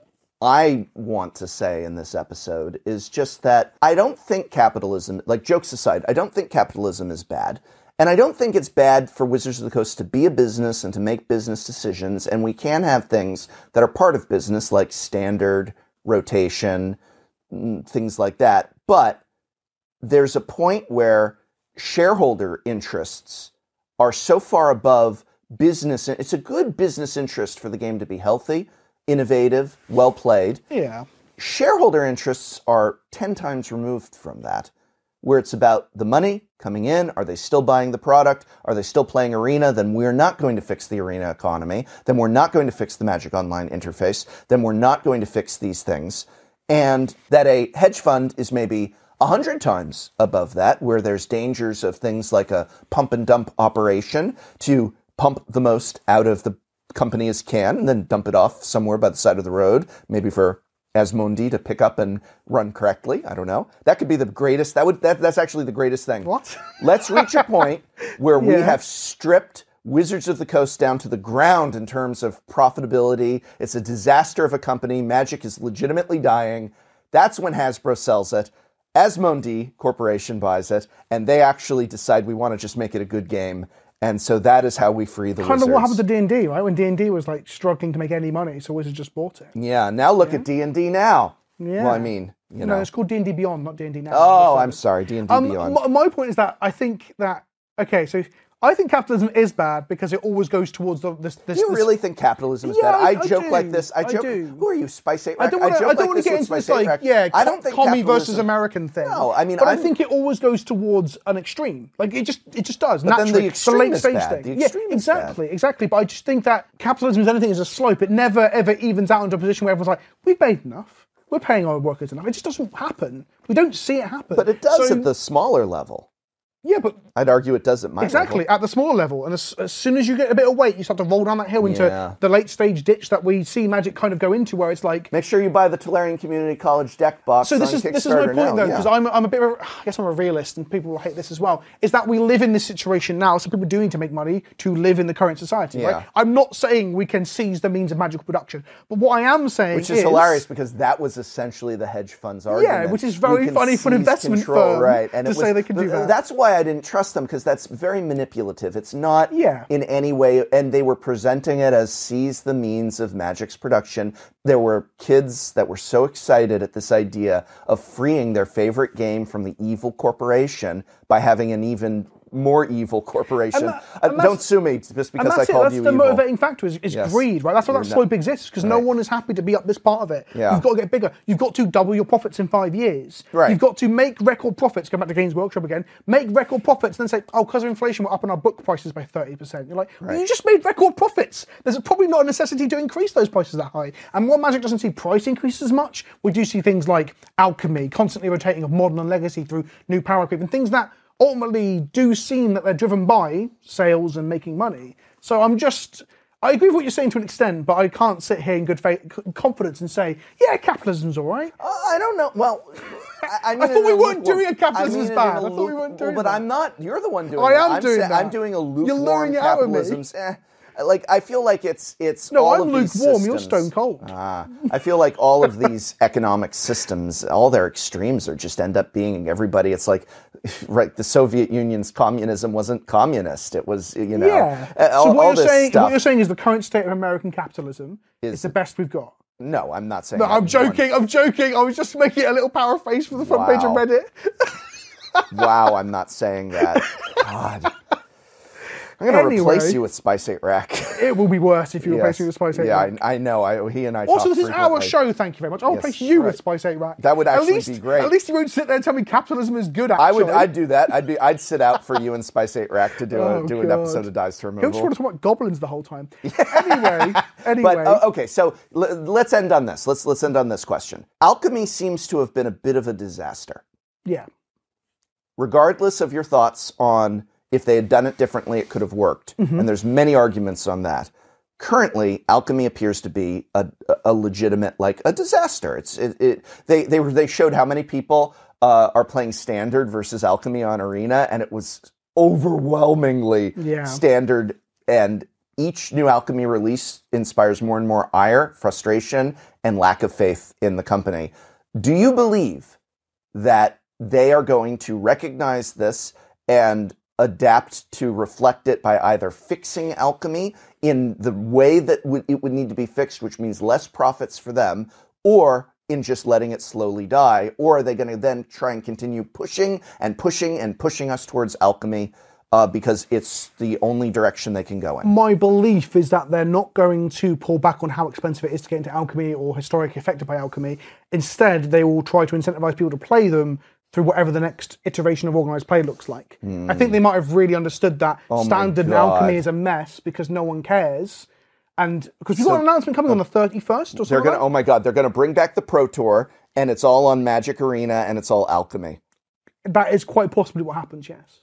I want to say in this episode is just that I don't think capitalism, like jokes aside, I don't think capitalism is bad. And I don't think it's bad for Wizards of the Coast to be a business and to make business decisions. And we can have things that are part of business, like standard, rotation, mm, things like that. But there's a point where shareholder interests are so far above business. It's a good business interest for the game to be healthy, innovative, well played. Yeah. Shareholder interests are 10 times removed from that, where it's about the money coming in. Are they still buying the product? Are they still playing Arena? Then we're not going to fix the Arena economy. Then we're not going to fix the Magic Online interface. Then we're not going to fix these things. And that a hedge fund is maybe a hundred times above that, where there's dangers of things like a pump and dump operation to pump the most out of the company as can and then dump it off somewhere by the side of the road, maybe for Asmodee to pick up and run correctly. I don't know. That could be the greatest. That would that, that's actually the greatest thing. What? Let's reach a point where we Yeah. have stripped Wizards of the Coast down to the ground in terms of profitability. It's a disaster of a company. Magic is legitimately dying. That's when Hasbro sells it. Asmodee Corporation buys it, and they actually decide we want to just make it a good game. And so that is how we free the Kind of what happened to D and D, right? When D and D was like struggling to make any money, so Wizards just bought it. yeah. Now look at D and D now. Yeah. Well, I mean, you no, know. it's called D and D Beyond, not D and D now. Oh, I'm sorry. D and D Um, Beyond. my, my point is that I think that okay, so I think capitalism is bad because it always goes towards the, this. this Do you this- really think capitalism is Yeah, bad? I- I, I joke do. like this. I I joke. do. Who are you, Spice Eight I don't want to. joke I don't like to this get into this like Rack. yeah, I don't think commie versus American thing. No, I mean, but I, think it always goes towards an extreme. Like it just it just does then the naturally. extreme late is stage bad. thing. The yeah, extreme bad. exactly, exactly. But I just think that capitalism is anything is a slope. It never ever evens out into a position where everyone's like, we've made enough. We're paying our workers enough. It just doesn't happen. We don't see it happen. But it does So- at the smaller level. Yeah, but I'd argue it does at my Exactly, level. at the smaller level. And as, as soon as you get a bit of weight, you start to roll down that hill into Yeah. the late stage ditch that we see Magic kind of go into, where it's like. Make sure you buy the Tolarian Community College deck box. So this is this is my point now, though, yeah. because I'm I'm a bit of a, I guess I'm a realist, and people will hate this as well. Is that we live in this situation now, so people do need to make money to live in the current society. Yeah. Right? I'm not saying we can seize the means of magical production, but what I am saying Which is, hilarious because that was essentially the hedge fund's argument. Yeah, which is very funny for an investment control, firm right? And to was, say they can do that. That's why I didn't trust them because that's very manipulative. It's not Yeah. in any way, and they were presenting it as seize the means of Magic's production. There were kids that were so excited at this idea of freeing their favorite game from the evil corporation by having an even more evil corporation. that- Uh, don't sue me just because I that's it. called That's you the evil. motivating factor is, is Yes. greed, right? That's why that You're not- slope exists because no one is happy to be up this part of it. Yeah. You've got to get bigger. You've got to double your profits in five years. Right. You've got to make record profits. Go back to Games Workshop again. Make record profits, and then say, "Oh, because of inflation, we're upping our book prices by thirty percent." You're like, well, "You just made record profits. There's probably not a necessity to increase those prices that high." And while Magic doesn't see price increases as much, we do see things like alchemy, constantly rotating of modern and legacy through new power creep, and things that ultimately do seem that they're driven by sales and making money. So I'm just. I agree with what you're saying to an extent, but I can't sit here in good faith, confidence and say, yeah, capitalism's all right. Uh, I don't know. Well, I, I, mean I thought we weren't doing a capitalism I mean bad. I thought we weren't doing But that. I'm not. You're the one doing I it. am I'm doing sa- that. I'm doing a lukewarm You're lukewarm luring it out of me. capitalism's. Eh. Like I feel like it's it's No, I'm lukewarm. You're stone cold. Ah, I feel like all of these economic systems, all their extremes, are just end up being everybody. It's like, right? The Soviet Union's communism wasn't communist. It was, you know, yeah. uh, all, so what you're saying, what you're saying is the current state of American capitalism is, Is- the best we've got. no, I'm not saying. No, that I'm one- joking. I'm joking. I was just making a little paraphrase for the front page of Reddit. Wow, I'm not saying that. God. I'm going to replace you with Spice 8 Rack. It will be worse if you replace me with Spice 8 Yeah, Rack. I, I know. I, he and I Also, this is our show. Thank you very much. I'll Yes, replace you right. with Spice 8 Rack. That would actually least, be great. At least you won't sit there and tell me capitalism is good. I would. I'd do that. I'd be. I'd sit out for you and Spice Eight Rack to do Oh, a, do an episode of Dice to He'll just want to talk about goblins the whole time. anyway, anyway. But uh, okay, so l- let's end on this. Let's let's end on this question. Alchemy seems to have been a bit of a disaster. yeah. regardless of your thoughts on if they had done it differently, it could have worked. Mm-hmm. And there's many arguments on that. Currently, alchemy appears to be a, a legitimate, like a disaster. It's it, it they they were they showed how many people uh, are playing standard versus alchemy on arena, and it was overwhelmingly Yeah. standard. And each new alchemy release inspires more and more ire, frustration, and lack of faith in the company. Do you believe that they are going to recognize this and adapt to reflect it by either fixing alchemy in the way that it would need to be fixed, which means less profits for them, or in just letting it slowly die? Or are they going to then try and continue pushing and pushing and pushing us towards alchemy uh, because it's the only direction they can go in? my belief is that they're not going to pull back on how expensive it is to get into alchemy or historically affected by alchemy. Instead, they will try to incentivize people to play them through whatever the next iteration of organized play looks like. I think they might have really understood that Hmm. Oh standard God. alchemy is a mess because no one cares. And because we've got an announcement coming on the 31st or something. They're gonna. like Oh my God! They're gonna bring back the Pro Tour, and it's all on Magic Arena, and it's all alchemy. that. that is quite possibly what happens, yes.